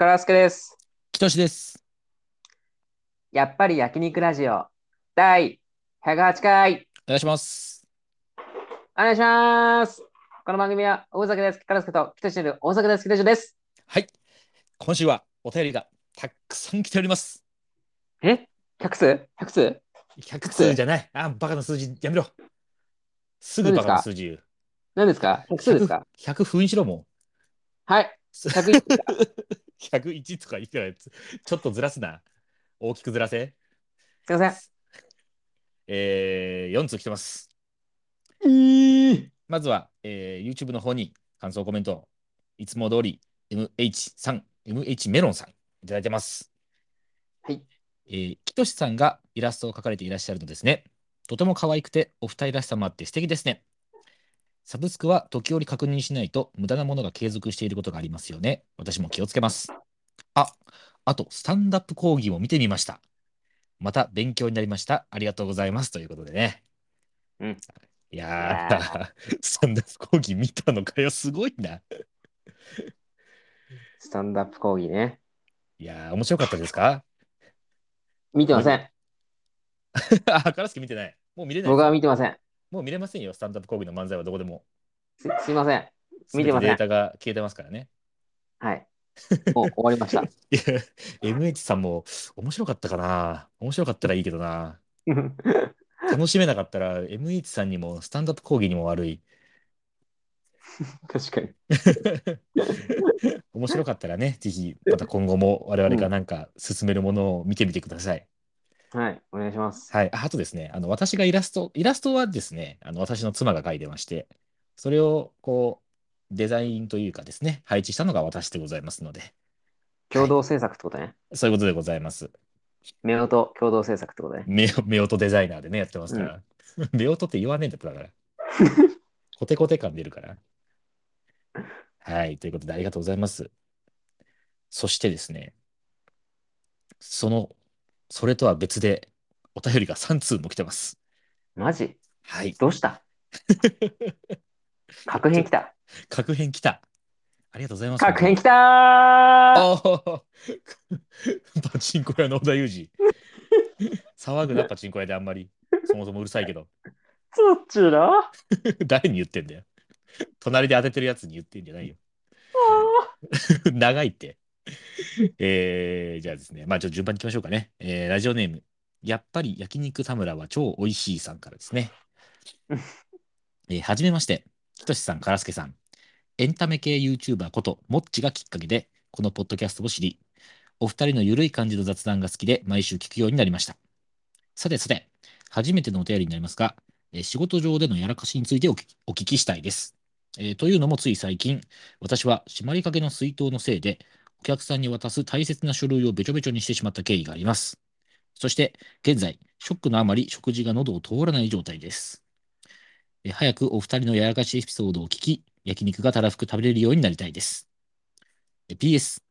カラスケです。きとしです。やっぱり焼肉ラジオ第108回お願いします。お願いします。この番組は大阪です。カラスケと北地にいる大阪です。北地です。はい。今週はお便りがたくさん来ております。え ?100 数 ?100 数100通じゃない。あ、バカな数字やめろ。すぐバカな数字言う。何ですか ?100 数ですか？100, 100封印しろもはい。う。101ですか？101とか言ってたやつ。ちょっとずらすな。大きくずらせ。すいません。えー、4通来てます。えー、まずは、えー、YouTube の方に感想コメント、いつも通り MH さん、MH メロンさんいただいてます。はい。えー、きとしさんがイラストを描かれていらっしゃるのですね。とても可愛くてお二人らしさもあって素敵ですね。サブスクは時折確認しないと無駄なものが継続していることがありますよね。私も気をつけます。あ、あとスタンダップ講義も見てみました。また勉強になりました。ありがとうございます。ということでね。うん。いやー、スタンダップ講義見たのかよ。すごいな。スタンダップ講義ね。いやー、面白かったですか？見てません。あ、カラスケ見てない。もう見れない。僕は見てません。もう見れませんよ。スタンダップ講義の漫才はどこでも。すすいません。見てません全データが消えてますからね。はい。もう終わりました。いや、MH さんも面白かったかな面白かったらいいけどな。楽しめなかったら MH さんにもスタンダップ講義にも悪い。確かに。面白かったらね、ぜひまた今後も我々がなんか進めるものを見てみてください。はい。お願いします。はい。ああとですね、あの私がイラスト、イラストはですね、あの私の妻が描いてまして、それをこう、デザインというかですね、配置したのが私でございますので、共同制作ってことね。そういうことでございます。目音共同制作ってことね。目目音デザイナーでね、やってますから。目音って言わねえんだってだから。コテコテ感出るから。はい。ということで、ありがとうございます。そしてですね、その、それとは別で、お便りが3通も来てます。マジ？はい。どうした？確変来た？確変来た。ありがとうございます。確変来たー パチンコ屋の小田裕二。騒ぐな、パチンコ屋であんまり。そもそもうるさいけど。そっちだ 誰に言ってんだよ。隣で当ててるやつに言ってんじゃないよ。長いって。えー、じゃあですね、まあちょっと順番に行きましょうかね。えー、ラジオネーム、やっぱり焼肉田村は超美味しいさんからですね。えーはじめまして、ひとしさん、からすけさん。エンタメ系 YouTuber こと、もっちがきっかけで、このポッドキャストを知り、お二人のゆるい感じの雑談が好きで、毎週聞くようになりました。さてさて、初めてのお便りになりますが、えー仕事上でのやらかしについてお聞きお聞きしたいです。えーというのもつい最近、私は締まりかけの水筒のせいで、お客さんに渡す大切な書類をべちょべちょにしてしまった経緯があります。そして、現在、ショックのあまり食事が喉を通らない状態です。え早くお二人のやらかしエピソードを聞き、焼肉がたらふく食べれるようになりたいです。PS、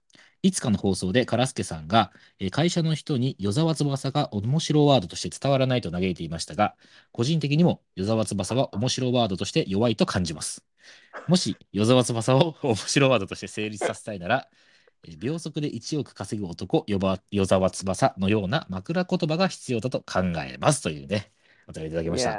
いつかの放送でカラスケさんが、会社の人に与沢翼が面白ワードとして伝わらないと嘆いていましたが、個人的にも与沢翼は面白ワードとして弱いと感じます。もし与沢翼を面白ワードとして成立させたいなら、秒速で1億稼ぐ男、与沢翼のような枕言葉が必要だと考えますというね、お便りいただきました。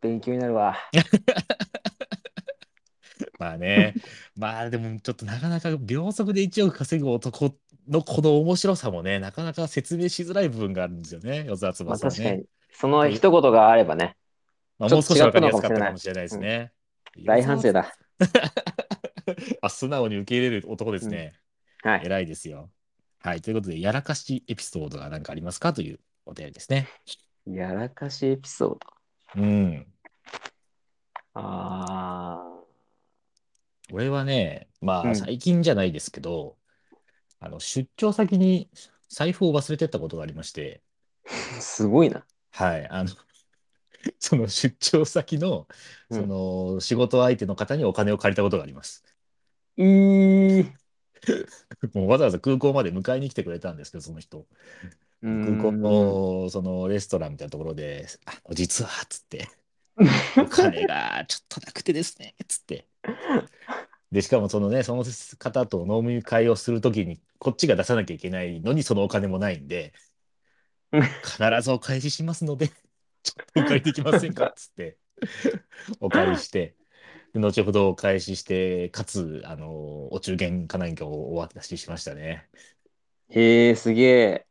勉強になるわ。まあね、まあでもちょっとなかなか秒速で1億稼ぐ男のこの面白さもね、なかなか説明しづらい部分があるんですよね、与沢まあ翼はね。確かに。その一言があればね、まあ、ちょっともう少しわかりやすかったのかもたかもしれないですね。大反省だ。あ、素直に受け入れる男ですね。はい。偉いですよ。はい。ということで、やらかしエピソードが何かありますかというお便りですね。やらかしエピソード。うん。あ俺はね、まあ、うん最近じゃないですけど、あの、出張先に財布を忘れてったことがありまして、ー、すごいな。はい。あの、その出張先の、うんその仕事相手の方にお金を借りたことがあります。いい。もうわざわざ空港まで迎えに来てくれたんですけど、その人。空港のそのレストランみたいなところで、あの実は？っつって、お金がちょっとなくてですね、つって。で、しかもそのね、その方と飲み会をするときに、こっちが出さなきゃいけないのに、そのお金もないんで、必ずお返ししますので、ちょっとお借りできませんかっつって、お借りして、で後ほどお返しして、かつ、あの、お中元か何かをお渡ししましたね。へえ、すげえ。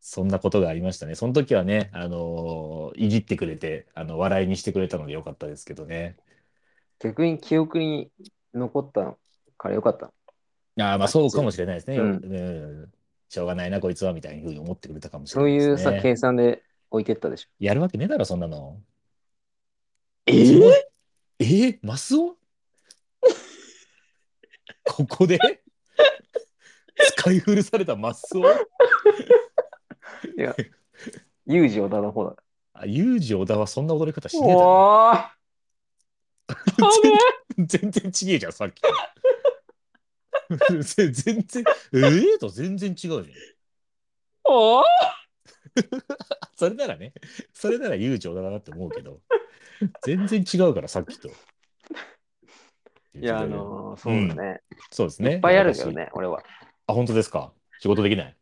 そんなことがありましたね。その時はね、あのいじってくれて、あの、笑いにしてくれたのでよかったですけどね。逆に記憶に残ったからよかった。ああ、まあそうかもしれないですね。うんうんしょうがないな、こいつは、みたいなふうに思ってくれたかもしれそうないですね。いうさ、計算で置いてったでしょ。やるわけねえだろ、そんなの。えそのえー、マスオ？ここで？使い古されたマスオ？いや、ユージ小田の方だ。あ、ユージ小田はそんな踊り方してねえだろ。おー 全然ちげえじゃん、さっき と。全然、ええと全然違うじゃん。おーそれならね、それなら悠長だなって思うけど、全然違うから、さっきと。いや、あのーそうだね。そうですね。いっぱいあるけどね、俺は。あ、本当ですか？仕事できない？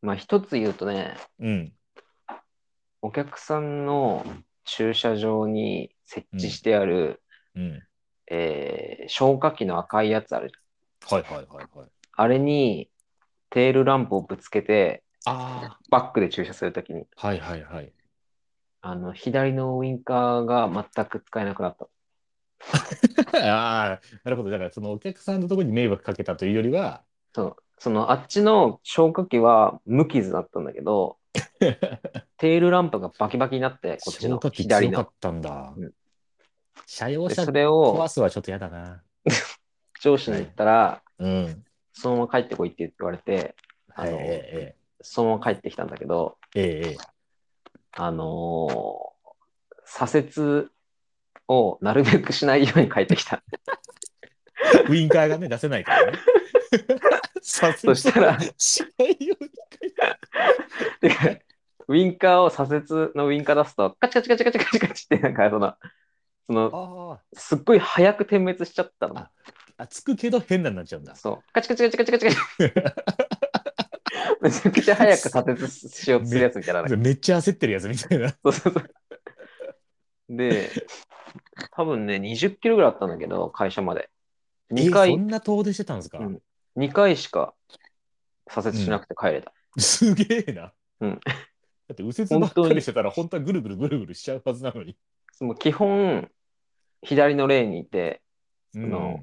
まあ、一つ言うとね、うん。お客さんの駐車場に設置してある、うん。えー消火器の赤いやつある。はいはいはいはい。あれにテールランプをぶつけて、あバックで駐車するときに、あ、はいはいはい。あの、左のウインカーが全く使えなくなった。ああ、なるほど。だから、そのお客さんのところに迷惑かけたというよりは、そう。その、あっちの消火器は無傷だったんだけど、テールランプがバキバキになって、こっちの消火器左の。強かったんだうん。で、車用車それを壊すはちょっと嫌だな。上司に言ったら、うん。そのまま帰ってこいって言われて、あのえそのまま帰ってきたんだけど、えええええあのー左折をなるべくしないように帰ってきた。ウインカーがね、出せないからね。さ そしたら、しないように。てかウインカーを左折のウインカー出すと、カチカチカチカチカチカチって、なんかその、その、あすっごい早く点滅しちゃったの。ああ、つくけど変なになっちゃうんだ。そう。カチカチカチカチカチカチ。めちゃくちゃ早く左折しようとするやつみたいな。めっちゃ焦ってるやつみたいな。そうそうそう。で、多分ね、20キロぐらいあったんだけど、会社まで。2え回そ、んな遠出してたんですか、うん2回しか左折しなくて帰れた。すげえな。うんだって右折ばっかりしてたら本当はぐるぐるぐるぐるしちゃうはずなのに。その基本、左のレーンにいて、うんの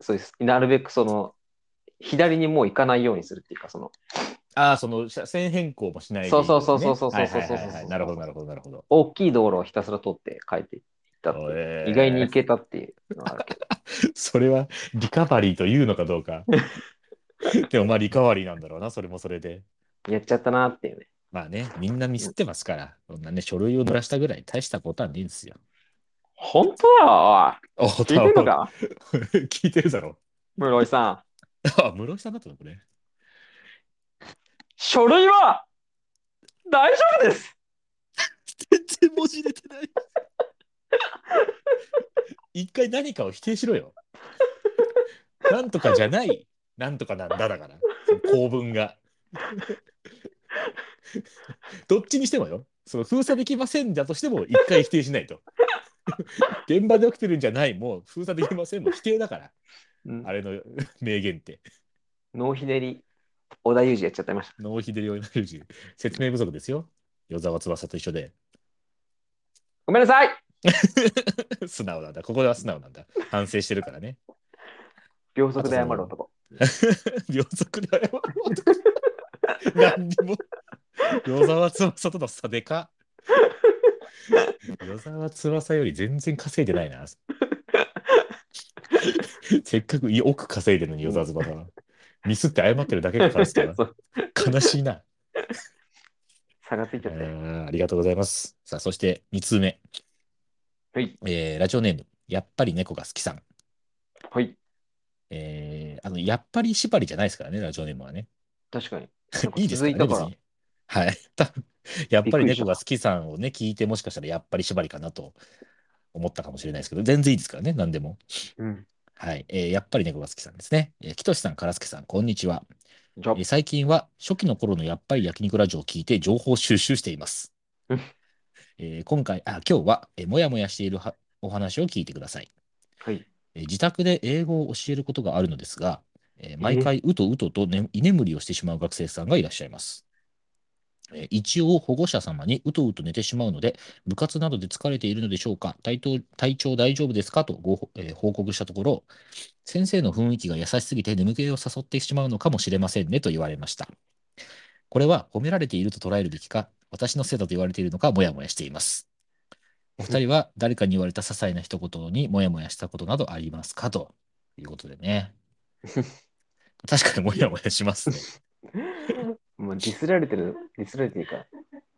そうです。なるべくその、左にもう行かないようにするっていうか、その、ああ、その車線変更もしないでいいそうそうそうねそうそうそうそうなるほど、なるほど、なるほど。大きい道路をひたすら通って帰っていったって意外に行けたっていうのがあるけど。それはリカバリーというのかどうか。でもまあリカバリーなんだろうな、それもそれで。やっちゃったなっていうね。まあね、みんなミスってますから、そんなね、書類を濡らしたぐらい大したことはねえんですよ。本当だよおおい聞いてんのか？聞いてるだろ。室井さん。あ、室井さんだったのこれ。書類は大丈夫です全然文字出てない。一回何かを否定しろよ。なんとかじゃない、なんとかなんだだから、その構文が。どっちにしてもよ、その封鎖できませんだとしても一回否定しないと。現場で起きてるんじゃない、もう封鎖できませんも否定だから、うんあれの 名言って。ノーヒデリ、小田裕二やっちゃってました。ノーヒデリオナルジ説明不足ですよ。与沢翼と一緒で。ごめんなさい 素直なんだ。ここでは素直なんだ。反省してるからね。秒速で謝る男。秒速で謝る男。何にも。与沢翼との差でか。与沢翼より全然稼いでないな。せっかく億稼いでるのに与沢翼は。ミスって謝ってるだけがからすから悲しいな。差がついちゃって。ありがとうございます。さあ、そして2通目。はい。えーラジオネーム、やっぱり猫が好きさん。はい。えーあの、やっぱり縛りじゃないですからね、ラジオネームはね。確かに。いいですね、別に。はい。やっぱり猫が好きさんをね、聞いて、もしかしたらやっぱり縛りかなと思ったかもしれないですけど、全然いいですからね、何でも。うん。はい。えーやっぱり猫が好きさんですね。えー、きとしさん、からすけさん、こんにちは。えー最近は初期の頃のやっぱり焼肉ラジオを聞いて情報収集していますうん。えー今回、あ、今日は、えーもやもやしているはお話を聞いてください。はい。えー自宅で英語を教えることがあるのですが、えー毎回うとうとと、ね、居眠りをしてしまう学生さんがいらっしゃいます。えー一応、保護者様にうとうと寝てしまうので、部活などで疲れているのでしょうか？体調体調大丈夫ですか？とご、えー報告したところ、先生の雰囲気が優しすぎて眠気を誘ってしまうのかもしれませんねと言われました。これは褒められていると捉えるべきか、私のせいだと言われているのか、もやもやしています。お二人は誰かに言われた些細な一言にもやもやしたことなどありますか？ということでね。確かにもやもやしますね。まあ、ディスられてる、ディスられてるから、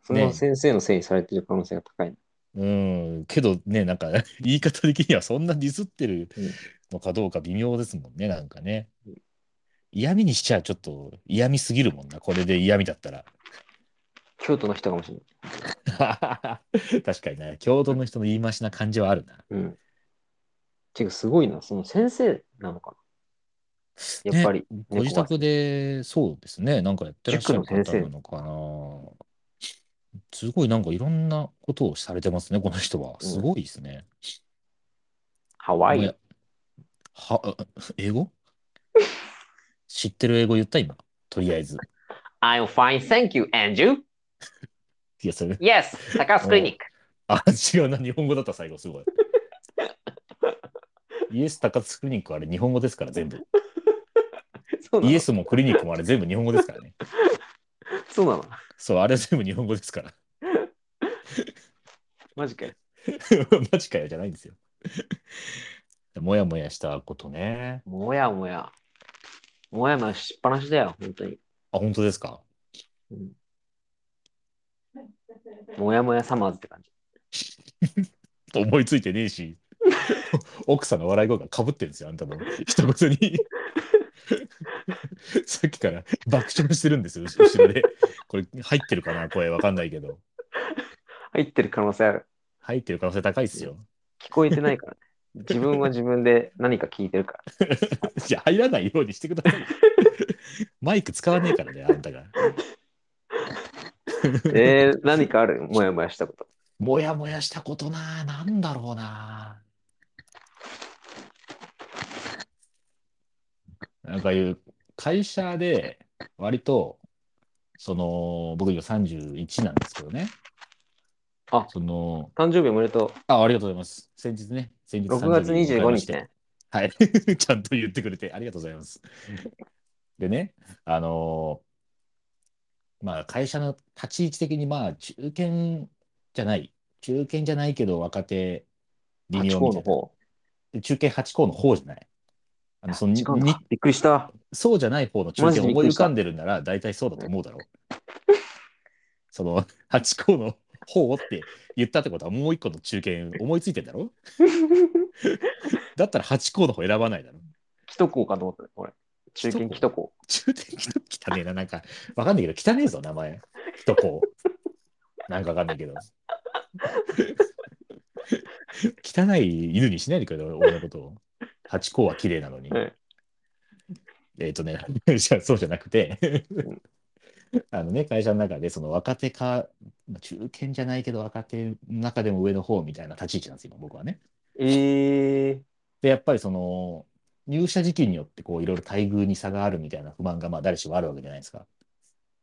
そねの先生のせいにされてる可能性が高い。うん、けどね、なんか 言い方的にはそんなディスってるうんのかどうか微妙ですもんね、なんかねうん。嫌味にしちゃちょっと嫌味すぎるもんな、これで嫌味だったら。京都の人かもしれない。確かにね、郷土の人の言い回しな感じはあるな。うん。てか、すごいな。その先生なのかな。やっぱり、ねご自宅で、そうですね、なんかやってらっしゃる方なのかな。すごいなんかいろんなことをされてますね、この人は。すごいですね。ハワイ。は、あ英語？知ってる英語言った今。とりあえず。I'm fine, thank you, and you? いや、それ。Yes, 高須クリニック。あ、違うな、日本語だった、最後、すごい。イエス高津クリニックはあれ日本語ですから、全部。イエスもクリニックもあれ全部日本語ですからね。そうなの？そう、あれ全部日本語ですから。マジかよ。マジかよじゃないんですよ。もやもやしたことね。もやもや。もやもやしっぱなしだよ、本当に。あ、本当ですか？うん、もやもやサマーズって感じ。思いついてねえし、奥さんの笑い声がかぶってるんですよ、あんたの一言に。さっきから爆笑してるんですよ、後ろで。これ入ってるかな、声わかんないけど。入ってる可能性ある。入ってる可能性高いですよ。聞こえてないから、ね。自分は自分で何か聞いてるから。いや、入らないようにしてください。マイク使わねえからね、あんたが。えー、何かある？もやもやしたこと。もやもやしたことな、なんだろうな。なんかいう会社で割とその僕今31なんですけどね。あその誕生日おめでとあありがとうございます。先日ね、先日う。6月誕生日を迎え25まして日ね。はい。ちゃんと言ってくれてありがとうございます。でね、あのーまあ会社の立ち位置的にまあ中堅じゃない、中堅じゃないけど若手微八妙みたいな。甲の方。で中堅8校の方じゃない。あのそのに違うになびっくりした。そうじゃない方の中マジ堅でびっくりした思い浮かんでるんなら大体そうだと思うだろう。その8校の方って言ったってことはもう一個の中堅思いついてんだろ だったら8校の方選ばないだろ。キトコかと思ったね、俺。中堅キトコ。中堅汚ねえな、なんか、わかんないけど、汚ねえぞ、名前。一こう。なんかわかんないけど。汚い犬にしないでくれよ、俺のことを。ハチ公は綺麗なのに。はいえっ、とね、じゃあそうじゃなくて、あのね、会社の中で、その若手か、まあ中堅じゃないけど、若手の中でも上の方みたいな立ち位置なんですよ、今僕はね。えー、で、やっぱりその、入社時期によってこういろいろ待遇に差があるみたいな不満がまあ誰しもあるわけじゃないですか。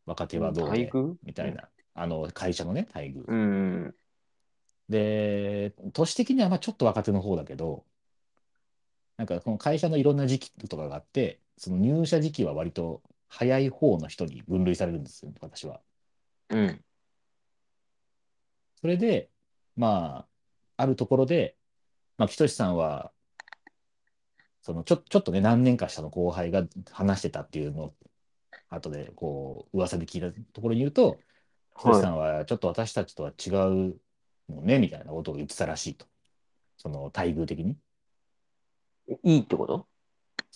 若手はどうで待遇？みたいな、あの会社のね、待遇。うん。で、都市的にはまあちょっと若手の方だけど、なんかこの会社のいろんな時期とかがあって、その入社時期は割と早い方の人に分類されるんですよ、私は。うん。それで、まあ、あるところで、まあ、きとしさんは、そのちょちょっとね、何年か下の後輩が話してたっていうのを、後でこう、噂で聞いたところに言うと、きとしさはんはちょっと私たちとは違うもんね、みたいなことを言ってたらしいと。その待遇的に。い。いいってこと？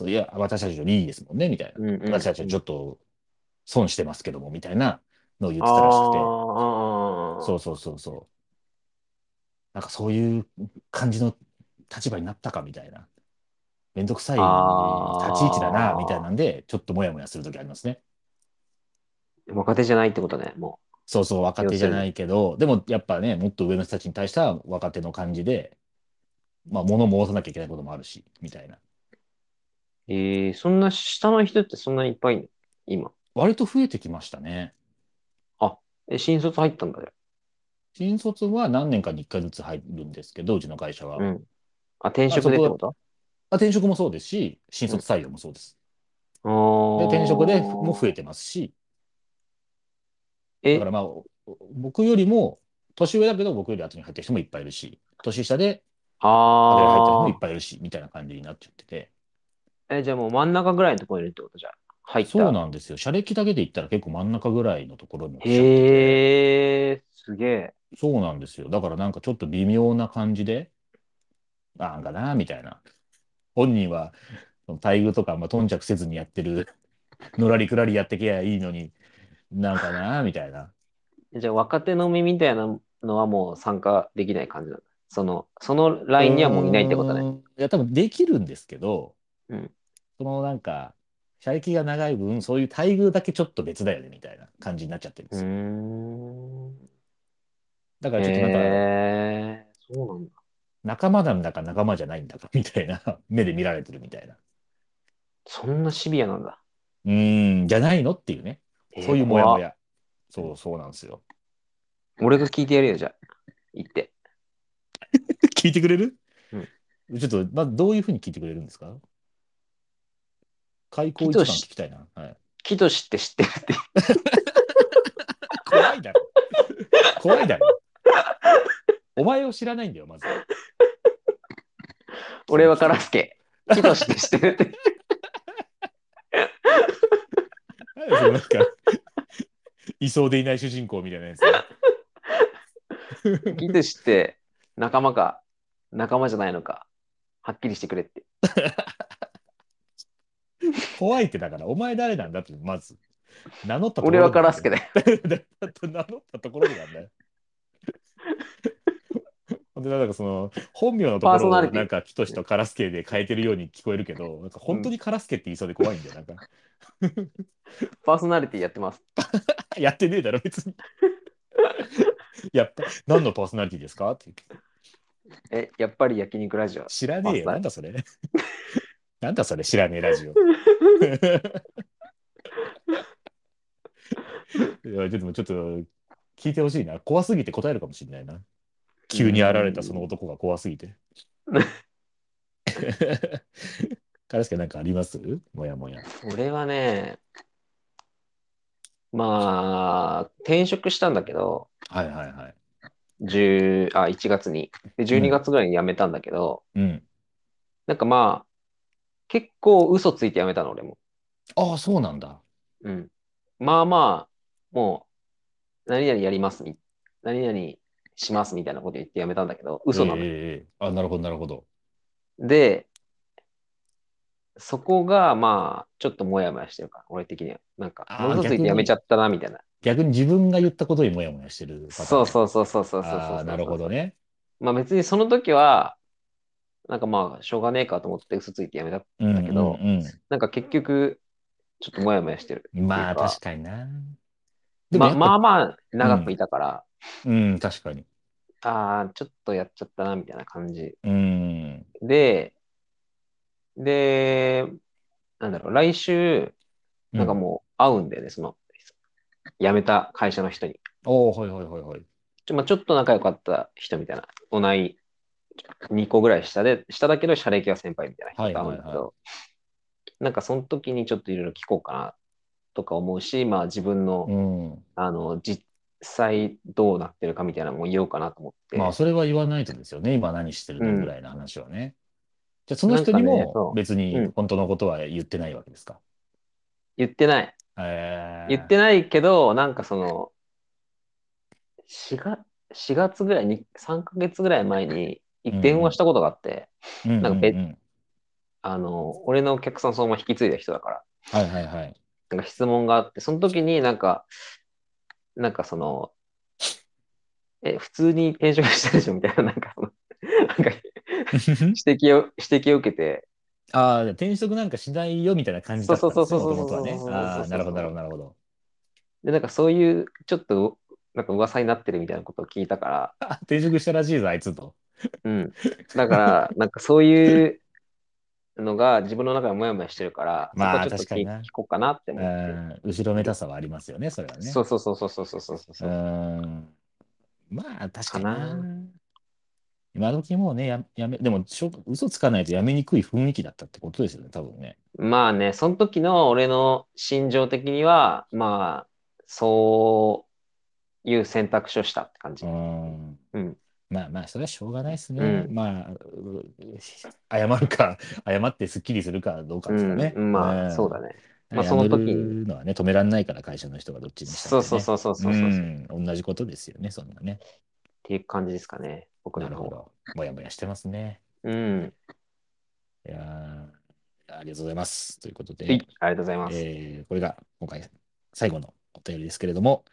そういや、私たちよりいいですもんね、みたいな。うん、うん。私たちはちょっと損してますけども、みたいなのを言ってあたらしくて。そうそうそうそう。なんかそういう感じの立場になったかみたいな。めんどくさい立ち位置だな、みたいなんで、ちょっともやもやするときありますね。若手じゃないってことね、もそうそう、若手じゃないけど、でもやっぱね、もっと上の人たちに対しては若手の感じで、まあ物申さなきゃいけないこともあるし、みたいな。う。えー、そんな下の人ってそんなにいっぱいいんの？今。割と増えてきましたね。え、新卒入ったんだよ。新卒は何年かに1回ずつ入るんですけど、うちの会社は。うん。あ、転職でってこと？あ転職もそうですし、新卒採用もそうです。あでー転職でも増えてますし、え？だからまあ、お僕よりも、年上だけど僕より後に入ってる人もいっぱいいるし、年下で後に入ってる人もあいっぱいいるし、みたいな感じになっちゃってて。あ。え、じゃあもう真ん中ぐらいのところにいるってことじゃん。入った。そうなんですよ。社歴だけで言ったら結構真ん中ぐらいのところに来ちゃっててへえ、すげえ。そうなんですよ。だからなんかちょっと微妙な感じで、なんかな、みたいな。本人は、待遇とか、まあ、頓着せずにやってる、のらりくらりやってけやいいのに、なんかな、みたいな。じゃあ若手のみみたいなのはもう参加できない感じなんだ。その、そのラインにはもういないってことね。いや、多分できるんですけど、うんそのなんか、社歴が長い分、そういう待遇だけちょっと別だよね、みたいな感じになっちゃってるんですよ。ん。だからちょっとなんか、へえ、そうなんだ。仲間なんだか仲間じゃないんだか、みたいな目で見られてるみたいな。そんなシビアなんだ。うーん、じゃないのっていうね。えーそういうモヤモヤ。そう、そうなんですよ。俺が聞いてやるよ、じゃあ。言って。聞いてくれる？うちょっと、まずどういうふうに聞いてくれるんですか？開口一番聞きたいな。はい、キトシって知ってるって。怖いだろ。怖いだろ。お前を知らないんだよ、まず。俺はカラスケ。キトシって知ってるって。なんでそのなんか、いそうでいない主人公みたいなやつ。キトシって仲間か仲間じゃないのか、はっきりしてくれって。怖いってだから、お前誰なんだって、まず。名乗ったところ俺はカラスケ だよ。名乗ったところでなんだよ。で、なんかその、本名のところをなんか、キトシとカラスケで変えてるように聞こえるけど、なんか本当にカラスケって言いそうで怖いんだよ。なんか、パーソナリティやってます。やってねえだろ、別に。やっぱ、何のパーソナリティですかってえ、やっぱり焼肉ラジオ。知らねえよ。あなんだそれ。なんだそれ、知らねえラジオ。いや、でもちょっと聞いてほしいな。怖すぎて答えるかもしれないな。急に現れたその男が怖すぎて。カラスケなんかあります？もやもや。俺はね、まあ、転職したんだけど、はいはいはい。10あ1月に。で、12月ぐらいに辞めたんだけど、うん。なんかまあ、結構嘘ついて辞めたの、俺も。ああ、そうなんだ。うん。まあまあ、もう、何々やりますみ、何々しますみたいなこと言って辞めたんだけど、嘘なの。ええええあ、なるほどなるほど。で、そこがまあ、ちょっともやもやしてるから、俺的には。なんか、嘘ついて辞めちゃったな、みたいな。逆に自分が言ったことにもやもやしてるパターン。そうそうそうそうそうそうそうああ、なるほどね。まあ別にその時は、なんかまあ、しょうがねえかと思って嘘ついて辞めたんうんだけど、うんなんか結局、ちょっともやもやしてる。うん、まあ確かにな。ままあまあ長くいたから、うん、確かに。ああ、ちょっとやっちゃったな、みたいな感じ。うん。で、で、なんだろう、来週、なんかもう会うんだよね、その、辞めた会社の人に。おおはいはいはいはい。ちょ,、まあ、ちょっと仲良かった人みたいな、同い2個ぐらい下で、下だけど、社歴は先輩みたいな人んだけど、なんかその時にちょっといろいろ聞こうかなとか思うし、まあ自分の、うん。あの、実際どうなってるかみたいなのも言おうかなと思って。まあ、それは言わないとですよね。今何してるのぐらいの話はね。じゃあ、その人にも別にうん本当のことは言ってないわけですか？言ってない。えー言ってないけど、なんかその、4月、4月ぐらいに、3ヶ月ぐらい前に電話したことがあって、うんうんなんかべうんあの、俺のお客さんそのまま引き継いだ人だから、はいはいはい。なんか質問があって、その時になんか、なんかその、え、普通に転職したでしょみたいな、なんかその、なんか 指摘を、指摘を受けて、ああ、転職なんかしないよみたいな感じだったんですね、そうそうそうそうそうそうそう。ああ、なるほど、なるほど、なるほど。で、なんかそういう、ちょっと、なんか噂になってるみたいなことを聞いたから、あ転職したらしいぞ、あいつと。うん。だから、なんかそういうのが自分の中でもやもやしてるから、まあ、ちょっと聞聞こうかなって思って。後ろめたさはありますよね、それはね。そうそうそうそうそうそうそう。うまあ、確かにな。今時もうねや、やめ、でも、嘘つかないとやめにくい雰囲気だったってことですよね、多分ね。まあね、その時の俺の心情的には、まあ、そういう選択肢をしたって感じ。うん。うんまあまあ、それはしょうがないですね。うんまあ、う謝るか、謝ってすっきりするかどうかですかね。うん、まあ、んそうだね。まあ謝その時にるのはね、止められないから、会社の人がどっちにしたそうってねそうそうそうそうそうう。っん、同じことですよね、そんなね。ていう感じですかね。僕の方は。なるほど。もやもやしてますね。うん。いやーありがとうございます。ということで、はい、ありがとうございます。えーこれが今回最後のお便りですけれども、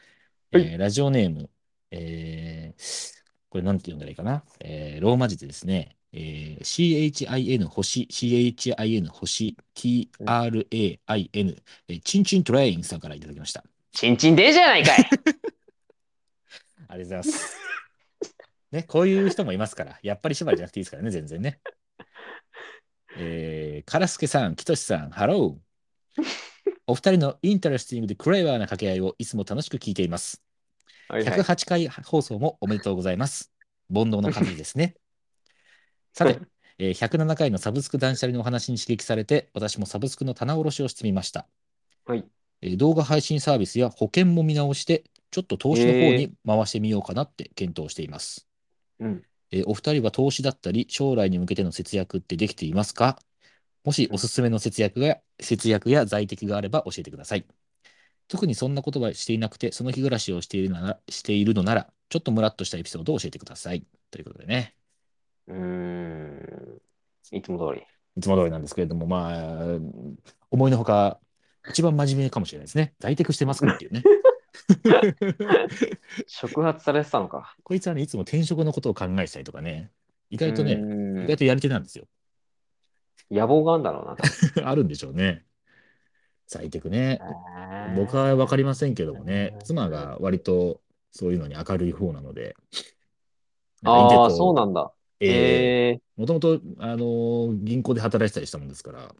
はいえーラジオネーム、えーこれなんて読んだらいいかな、えーローマ字でですね、えー CHIN 星 CHIN 星 TRAIN、えーチンチントレインさんからいただきました。チンチンでじゃないかい ありがとうございます。ね、こういう人もいますから、やっぱり縛りじゃなくていいですからね、全然ね。えー、カラスケさん、キトシさん、ハロー。お二人の interesting で clever な掛け合いをいつも楽しく聞いています。はいはい。108回放送もおめでとうございます。煩悩の数ですね。さて、えー107回のサブスク断捨離のお話に刺激されて、私もサブスクの棚卸しをしてみました。はい。えー動画配信サービスや保険も見直して、ちょっと投資の方に回してみようかなって検討しています。うん。えーお二人は投資だったり、将来に向けての節約ってできていますか？もしおすすめの節約が節約や在宅があれば教えてください。特にそんなことはしていなくて、その日暮らしをしているならしているのなら、ちょっとムラっとしたエピソードを教えてください。ということでね、うーん。いつも通り。いつも通りなんですけれども、まあ、思いのほか、一番真面目かもしれないですね。在宅してますかっていうね。触発されてたのか。こいつはね、いつも転職のことを考えてたりとかね、意外とね、意外とやり手なんですよ。野望があるんだろうな、あるんでしょうね。在宅ね。僕は分かりませんけどもねう、ん妻が割とそういうのに明るい方なので。ああ、そうなんだ。えへえ。もともと、あのー銀行で働いてたりしたもんですから、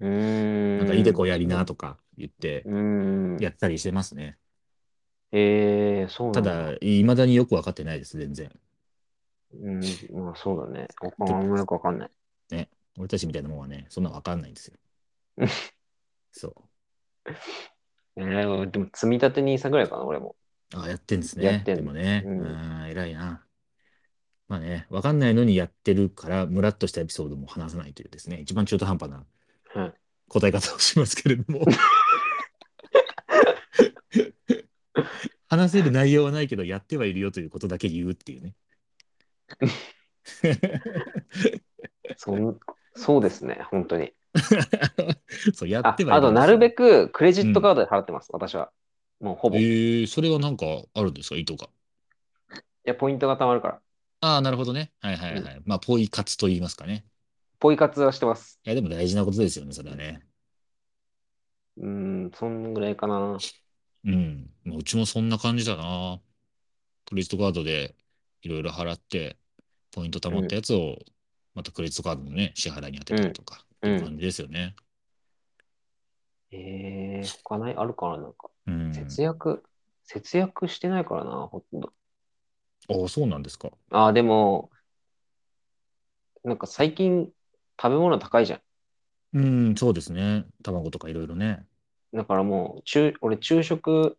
うーん。なんか、イデコやりなとか言って。やったりしてますね。へえ、そうなんただ。だ、いまだによく分かってないです、全然。うん、まあそうだね。あんまよくわかんない。俺たちみたいなもんはね、そんな分かんないんですようん。そう。えー、でも積み立て NISA ぐらいかな、俺も。あやってんですね。やってんでもね、ううんん、偉いな。まあね、分かんないのにやってるから、ムラっとしたエピソードも話さないというですね、一番中途半端なはい。答え方をしますけれども。話せる内容はないけど、やってはいるよということだけ言うっていうね。そんそうですね、本当に。そう、やあってはいるあと、なるべく。くクレジットカードで払ってます、私は。もうほぼ。えいー、それはなんかあるんですか？意図が。や、ポイントが貯まるから。ああ、なるほどね。はいはいはい。まあ、ポイ活と言いますかね。ポイ活はしてます。いや、でも大事なことですよね、それはね。うーん、そんぐらいかな。うん。まあうちもそんな感じだな。クレジットカードでいろいろ払って、ポイント貯まったやつを、またクレジットカードのね、支払いに当てたりとか、うんって感じですよね。えー、他ないあるかななんか。うん。節約、節約してないからな、ほとんど。ああ、そうなんですか。ああ、でも、なんか最近食べ物高いじゃん。うん、そうですね。卵とかいろいろね。だからもう、中、俺昼食、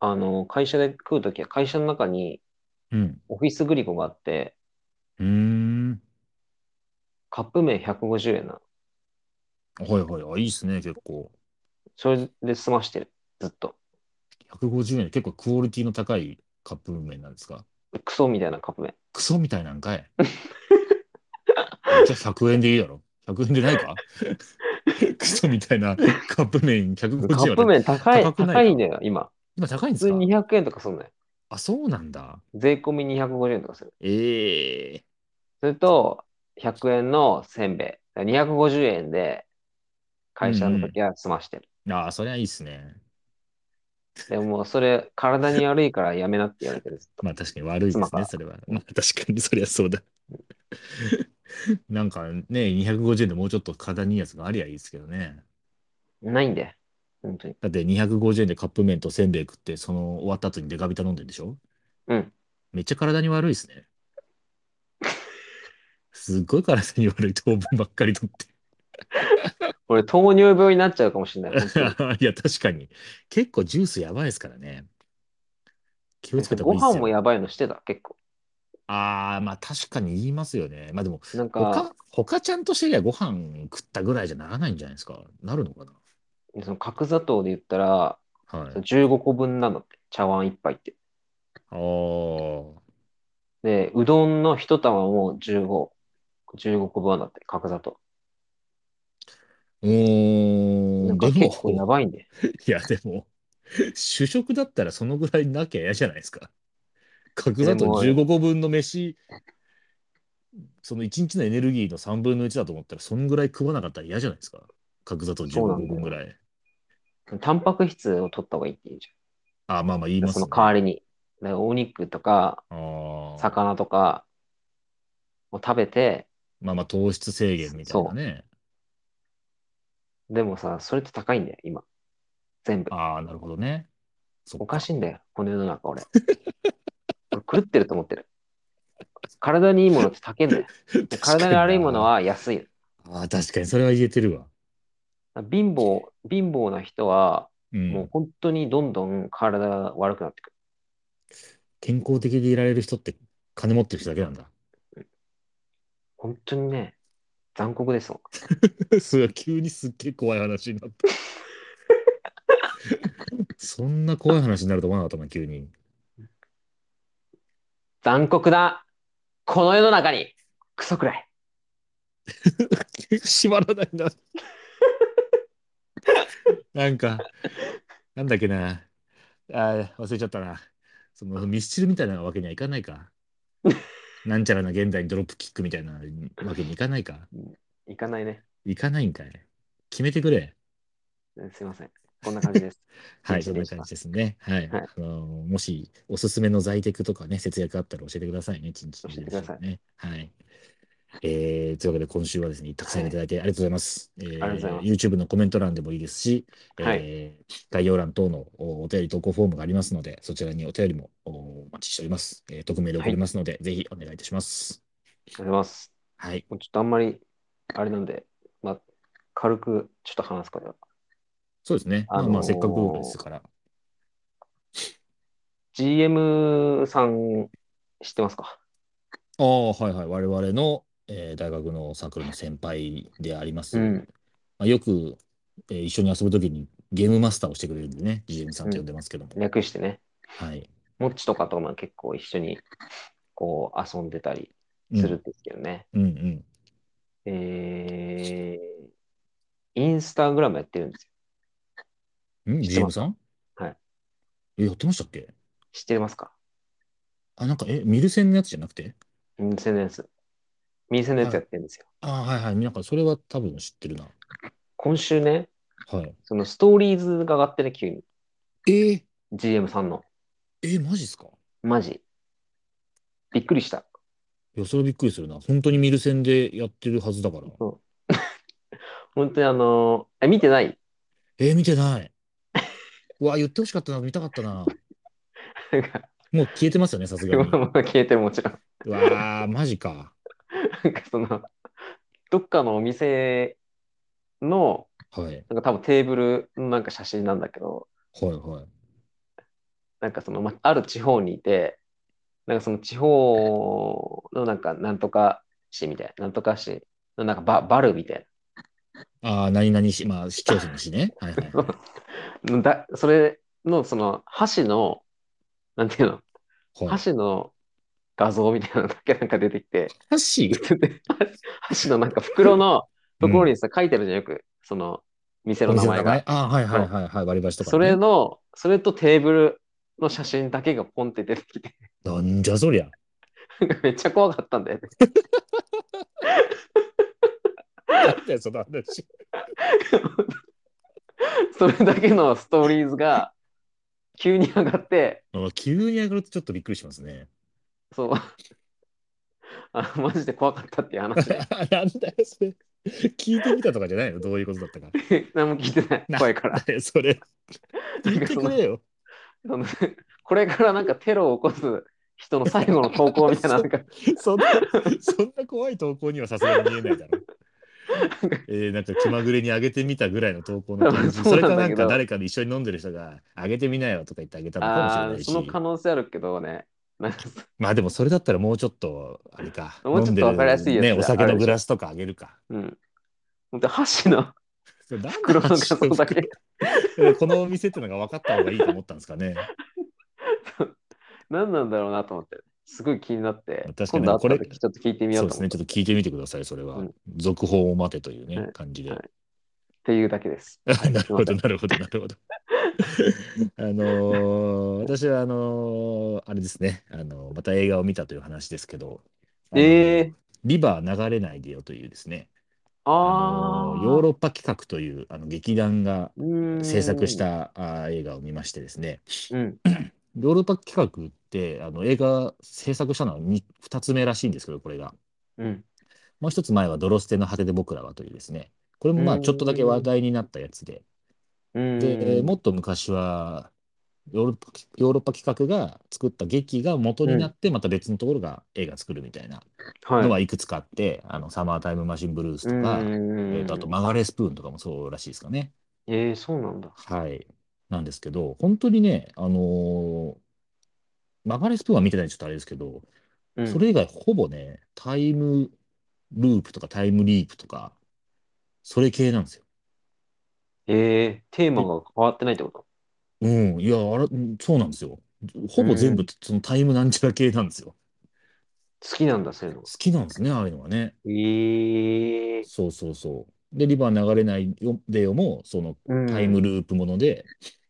あの、会社で食うときは会社の中にうん。オフィスグリコがあって、うーん。カップ麺150円なの。はいはい。あ、いいですね、結構。それで済ましてる。ずっと。150円、結構クオリティの高いカップ麺なんですか？クソみたいなカップ麺。クソみたいなんかい。じゃあ100円でいいだろ。100円でないか？クソみたいなカップ麺150円はカップ麺高い、高いんだよ、今。今高いんですか？普通に200円とかすんだよ。あ、そうなんだ。税込み250円とかする。ええそれと、100円のせんべい。だから250円で、会社の時は済ましてる。ああ、それはいいっすね。でもそれ、体に悪いからやめなって言われてる。ずっとまあ確かに悪いですね、それは。まあ確かにそりゃそうだ。なんかね、250円でもうちょっと体にいいやつがありゃいいですけどね。ないんで。本当に。だって250円でカップ麺とせんべい食って、その終わった後にデカビタ飲んでるでしょ？うん。めっちゃ体に悪いですね。すっごい体に悪い糖分ばっかりとって。俺、糖尿病になっちゃうかもしれない。いや、確かに。結構ジュースやばいですからね。気をつけた方ごがいいですよ。飯もやばいのしてた、結構。ああ、まあ確かに言いますよね。まあでも、なんか、他、他ちゃんとしてりゃご飯食ったぐらいじゃならないんじゃないですか？なるのかな？その角砂糖で言ったら、はい。15個分なんだって。茶碗一杯って。ああ。で、うどんの一玉も15、15個分なんだって、角砂糖。うー、なんんかで結構やも、ばいんで。いや、でも、主食だったらそのぐらいなきゃ嫌じゃないですか。角砂糖でも15個分の飯、その1日のエネルギーの3分の1だと思ったら、そんぐらい食わなかったら嫌じゃないですか。角砂糖15個そうなんだよ分ぐらい。タンパク質を取った方がいいって言うじああ、まあまあ言いゃん。ますね。その代わりに。だからお肉とか、ああ。魚とかを食べて、まあまあ糖質制限みたいなね。でもさ、それって高いんだよ、今。全部。ああ、なるほどね。そっおかしいんだよ、この世の中、俺。俺狂ってると思ってる。体にいいものって高いんだよ。で体に悪いもの。は安い。ああ、確かにそれは言えてるわ。貧乏、貧乏な人は、うん。もう本当にどんどん体が悪くなってく健康的でいられる人って金持ってる人だけなんだ。る。本当にね、残酷ですもん。そ急にすっげえ怖い話になった。そんな怖い話になると思わなかったな、急に。残酷な、この世の中に、クソくらい。閉まらないな。なんか、なんだっけな。あー忘れちゃったな。そのミスチルみたいなわけにはいかないか。なんちゃらな現代にドロップキックみたいなわけにいかないか。いかないね。いかないんかい。決めてくれ。すいません。こんな感じです。はい、そんな感じですね。はい。はいあのもしおすすめの在テクとかね、節約あったら教えてくださいね。ちんちん教えてくださいね。はい。えー、というわけで今週はですね、たくさんいただいてありがとうございます。えー YouTube のコメント欄でもいいですし、はいえー概要欄等のおお便り投稿フォームがありますので、そちらにお便りもおお待ちしております。えー、匿名で送りますので、ぜひお願いいたします。ありがとうございます。はい。もうちょっとあんまり、あれなんで、まあ、軽くちょっと話すから。そうですね。まあまあ、あのーせっかくですから。GM さん、知ってますか？ああ、はいはい。我々の、えー大学のサークルの先輩であります。うん。まあ、よく、えー一緒に遊ぶときにゲームマスターをしてくれるんでね、GM さんと呼んでますけども。略してね。はい。モッチとかとも結構一緒に、こう、遊んでたりうんするんですけどね。うんうん。えー、インスタグラムやってるんですよ。ん？知って ?GM さん？はい。え、やってましたっけ？知ってますか？あ、なんか、え、ミルセンのやつじゃなくて？ミルセンのやつ。ミルセンのやつやってるんですよ。あはいはい。なんか、それは多分知ってるな。今週ね、はい。そのストーリーズが上がってね、急に。えー、GM さんの。えーマジっすか？マジ。びっくりした。いや、それびっくりするな。本当にミルセンでやってるはずだから。本当にあのーえ、見てない？えー、見てない。うわ、言ってほしかったな。見たかったな。なんか、もう消えてますよね、さすがに。もう消えてるもちろん。うわー、マジか。なんかその、どっかのお店の、はい。なんか多分テーブルのなんか写真なんだけど、はいはい。なんかその、ま、ある地方にいて、なんかその地方のなんかなんとか市みたいな、なんとか市のなんかババルみたいああ、何々し、まあ、市町村の市ね。はいはい。だそれのその箸の、なんていうの、はい、箸の画像みたいなのだけなんか出てきて、箸？で 箸のなんか袋のところにさ、書いてあるじゃん、よく、その店の名前が？ああ、はいはいはいはい。割り箸とか、ね。それの、それとテーブルの写真だけがポンって出てきて、なんじゃそりゃ。めっちゃ怖かったんだよね。なんだよ、その話。それだけのストーリーズが急に上がって、あ急に上がるとちょっとびっくりしますね。そう。あマジで怖かったっていう話で。なんだよ、それ。聞いてみたとかじゃないの？どういうことだったか。何も聞いてない。怖いから。それ。言ってくれよ。そのこれからなんかテロを起こす人の最後の投稿みたいな、なんか、そんな、そんな怖い投稿にはさすがに見えないだろう。えー、なんか気まぐれに上げてみたぐらいの投稿の感じ。そそうれかなんだけどなんか誰かで一緒に飲んでる人が上げてみなよとか言ってあげたのかもしれないしその。可能性あるけどね、まあでもそれだったらもうちょっと、あれか。もうちょっとわかりやすいやつね、お酒のグラスとかあげるか。うん。本当箸の 袋の画話像だけ。袋このお店っていうのが分かった方がいいと思ったんですかね。何なんだろうなと思って、すごい気になって、確かにこれちょっと聞いてみよそううですね。ちょっと聞いてみてください、それは。うん続報を待てというね、はい感じで。はいっていうだけです。なるほど、なるほど、なるほど。あのー私は、あのーあれですね、あのーまた映画を見たという話ですけど、あのーえー、リバー流れないでよというですね、ああのーーヨーロッパ企画というあの劇団が制作し。たあー映画を見ましてですね、うん。ヨーロッパ企画ってあの映画制作したのは 2, 2つ目らしいんですけど、これが。うん。もう一つ前は、ドロステの果てで僕らはというですね、これもまあうんちょっとだけ話題になったやつで、うん。で、もっと昔はヨーロッパ、ヨーロッパ企画が作った劇が元になって、また別のところが映画作るみたいなはい。のはいくつかあって、あのサマータイムマシンブルースとか、うんえーとあとマガレースプーンとかもそうらしいですかね。えー、そうなんだ。はい。なんですけど、本当にね、あのーマガレースプーンは見てないちょっとあれですけど、うん、それ以外ほぼね、タイムループとかタイムリープとか、それ系なんですよ。えー、テーマが変わってないってこと？うん、いや、あら、うんそうなんですよ。ほぼ全部そのタイムなんちゃら系なんですよ。好きなんだ、そういうの好。きなんですね、ああいうのはね。えー、そうそうそう。で、リバー流れないよでよも、そのうんタイムループもので、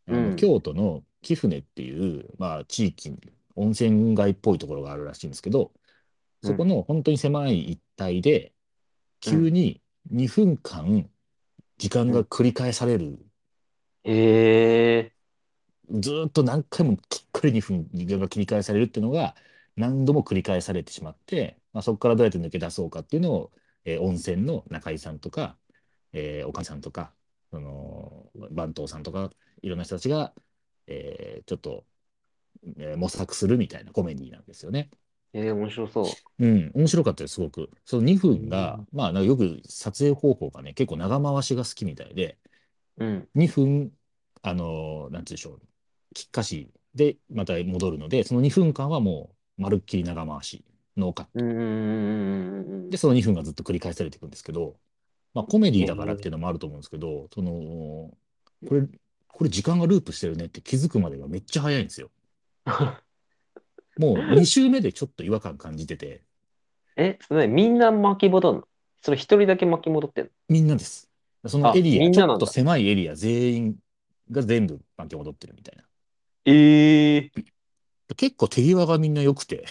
あのうん京都の貴船っていう、まあ、地域、温泉街っぽいところがあるらしいんですけど、そこの本当に狭い一帯で、急に2分間、時間が繰り返される、えずーっと何回もきっくり2分時間が切り返されるっていうのが何度も繰り返されてしまって、まあ、そこからどうやって抜け出そうかっていうのを、えー温泉の中井さんとか、えーおかみさんとか、その番頭さんとか、いろんな人たちが、えーちょっと、えー模索するみたいなコメディなんですよね。ー、えー、面白そう。うん、面白かったです、すごく。その2分が、まあ、なんかよく撮影方法がね、結構長回しが好きみたいで、うん。2分、あのーなんて言うんでしょう、きっかしでまた戻るので、その2分間はもう、まるっきり長回し、ノーカット。うんうんうんうんうんで、その2分がずっと繰り返されていくんですけど、まあ、コメディだからっていうのもあると思うんですけど、その、これ、これ時間がループしてるねって気づくまでがめっちゃ早いんですよ。もう2周目でちょっと違和感感じてて、え、それねみんな巻き戻るの？それ一人だけ巻き戻ってんの？みんなです。そのエリア、あみんななんだ。ちょっと狭いエリア全員が全部巻き戻ってるみたいな。ええ結構手際がみんな良くて、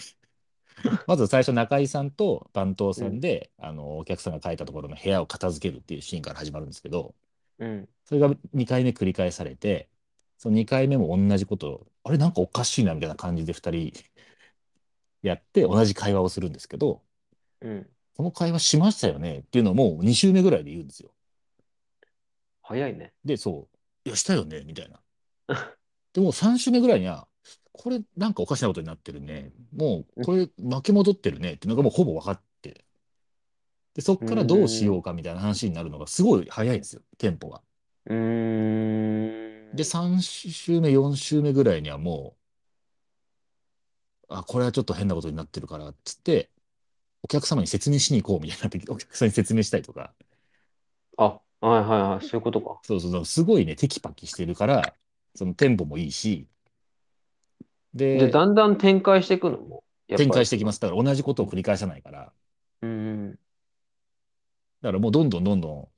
まず最初中井さんと番頭さんで、あのお客さんが書いたところの部屋を片付けるっていうシーンから始まるんですけど、うん。それが2回目繰り返されて、その2回目も同じことを、あれなんかおかしいなみたいな感じで2人やって同じ会話をするんですけど、うん。この会話しましたよねっていうのをもう2週目ぐらいで言うんですよ。早いね。で、そう、いや、したよねみたいな。でも3週目ぐらいには、これなんかおかしなことになってるね。もうこれ巻き戻ってるねっていうのがもうほぼ分かって。で、そっからどうしようかみたいな話になるのがすごい早いんですよ、テンポが。うーん。で、3週目、4週目ぐらいにはもう、あ、これはちょっと変なことになってるからっつって、お客様に説明しに行こうみたいになって、お客さんに説明したりとか、あ、はいはいはい、そういうことか。そうそうそう、すごいね、テキパキしてるから、そのテンポもいいし、で、で、だんだん展開していくの？も。やっぱり展開していきます。だから同じことを繰り返さないから、うんうん。だからもうどんどんどんどん、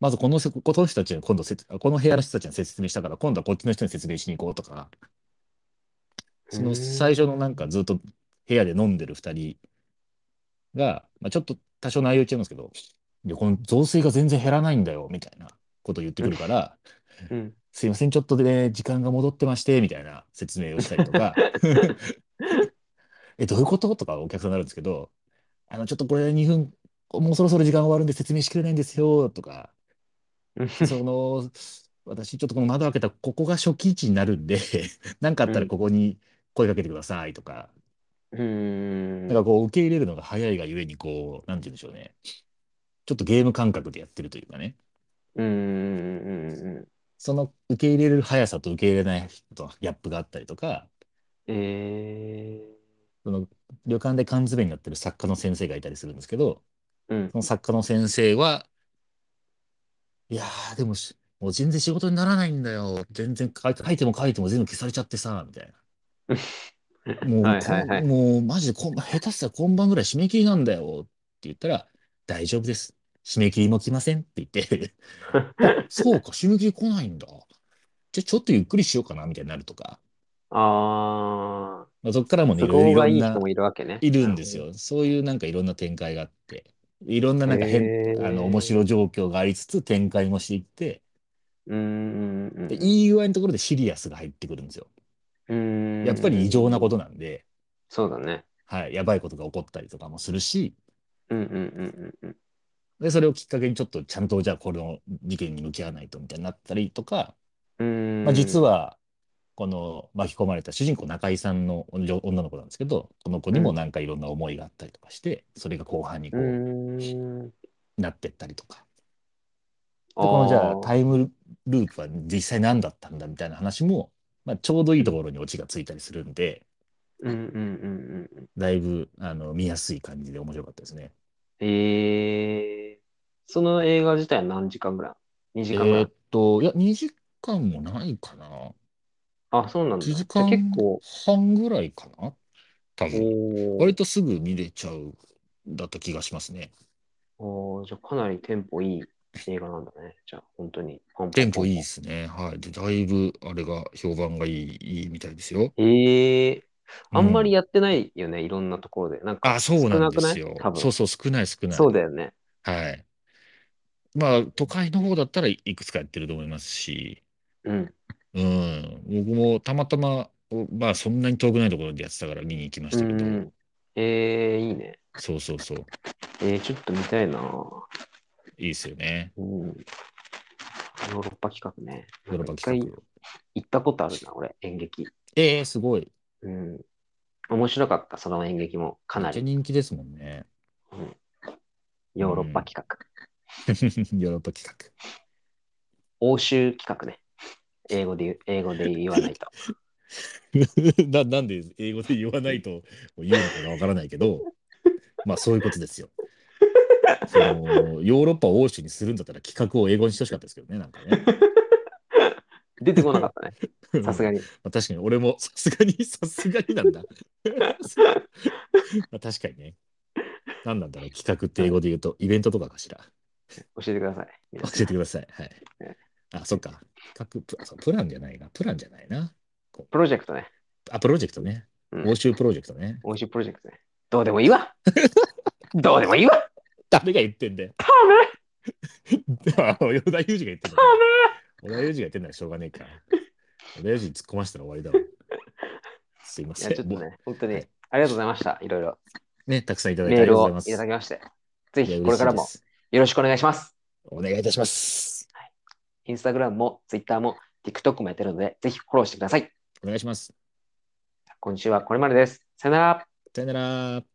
まずこのせこの人たちに今度せつ、この部屋の人たちに説明したから、今度はこっちの人に説明しに行こうとか、その最初のなんかずっと部屋で飲んでる2人が、まあ、ちょっと多少内容違いますけど、いやこの増水が全然減らないんだよみたいなことを言ってくるから、うん。すいません、ちょっとでね、時間が戻ってまして、みたいな説明をしたりとか、え、どういうこと？とかお客さんになるんですけど、あの、ちょっとこれ2分、もうそろそろ時間終わるんで説明しきれないんですよ、とか、その、私、ちょっとこの窓開けたここが初期位置になるんで、何かあったらここに声かけてくださいとか、うん。なんかこう受け入れるのが早いがゆえに、こう、なんて言うんでしょうね。ちょっとゲーム感覚でやってるというかね。うん。うん。その受け入れる速さと受け入れないとギャップがあったりとか、えその旅館で缶詰になってる作家の先生がいたりするんですけど、ー。うんそ。の作家の先生は、いやー、でもし、もう全然仕事にならないんだよ。全然書いても書いても全部消されちゃってさ、みたいな。もう、はいはいはいもうマジでこん下手したら今晩ぐらい締め切りなんだよって言ったら、大丈夫です。締め切りも来ませんって言って、あそうか、締め切り来ないんだ。じゃあちょっとゆっくりしようかな、みたいになるとか。あまあ、そこからもー。ね、都いろいろいいい人もいるわけね。いるんですよ。そういうなんかいろんな展開があって、いろんななんか変、あの、面白状況がありつつ展開もしていって、うん。うん。うんでいい具合のところでシリアスが入ってくるんですよ。うん。やっぱり異常なことなんで、そうだね。はい、やばいことが起こったりとかもするし、うんうんうんうんで、それをきっかけにちょっとちゃんとじゃあこの事件に向き合わないとみたいになったりとか、うん。うん。まあ、実は、この巻き込まれた主人公中井さんの女女の子なんですけど、この子にもなんかいろんな思いがあったりとかして、それが後半にこうう、ん。なってったりとか。で、このじゃあタイイムループは実際何だったんだみたいな話も、まあ、ちょうどいいところにオチがついたりするんで、うんうんうんうんうん。だいぶあの見やすい感じで面白かったですね。えー、その映画自体は何時間ぐらい ?2 時間ぐらい？えーっと、いや、2時間もないかな。あ、そうなんだ。1時じゃあ間結構、半ぐらいかな？多分。割とすぐ見れちゃうだった気がしますね。おーじゃあかなりテンポいい映画なんだね。じゃあ本当に。テンポいいですね。はい。で、だいぶあれが評判がいい、いいみたいですよ。えー、あんまりややってないよね、いろんなところで。なんかあ、そうなんですよそうそう、少ない少ない。そうだよね。はい。まあ、都会の方だったらいくつかやってると思いますし、うん。うん、僕もたまたま、おまあ、そんなに遠くないところでやってたから見に行きましたけど、うん。えー、いいね。そうそうそう、えー、ちょっと見たいな。いいですよね。うん。ヨーロッパ企画ね。ヨーロッパ企画。行ったことあるな、俺、演劇。ええすごい。うん。面白かった、その演劇も。かなり。人気ですもんね。ヨーロッパ企画。ヨーロッパ企画。欧州企画ね。英語で言う、英語で言わないと。ななんで英語で言わないと言うのかがわからないけど、まあそういうことですよ。そのヨーロッパを欧州にするんだったら企画を英語にしてほしかったですけどね、なんかね。出てこなかったね。さすがに。まあ、確かに俺もさすがに、さすがになんだ。まあ確かにね。何なんだろう、企画って英語で言うと、イベントとかかしら。教えてください。教えてください。はい。あ、そっか。企画ププランじゃないな。プランじゃないな。プロジェクトね。あ、プロジェクトね。うん欧州プロジェクトね。欧州プロジェクトね。どうでもいいわどうでもいいわ誰が言ってんだよ。ダ あ与田裕二が言ってんだよ。小田裕二が言ってんならしょうがねえか。小田裕二に突っ込ませたら終わりだわ。すいまメいや、せん。もちょっとね、本当に、はいありがとうございました。いろいろ。うね、たくさんいただいてありがとうございます。いただきまして。ぜひ、これからもよろしくお願いします。お願いいたします。インスタグラムも、ツイッターも、TikTok もやってるので、ぜひフォローしてください。お願いします。今週はこれまでです。さよなら。さよなら。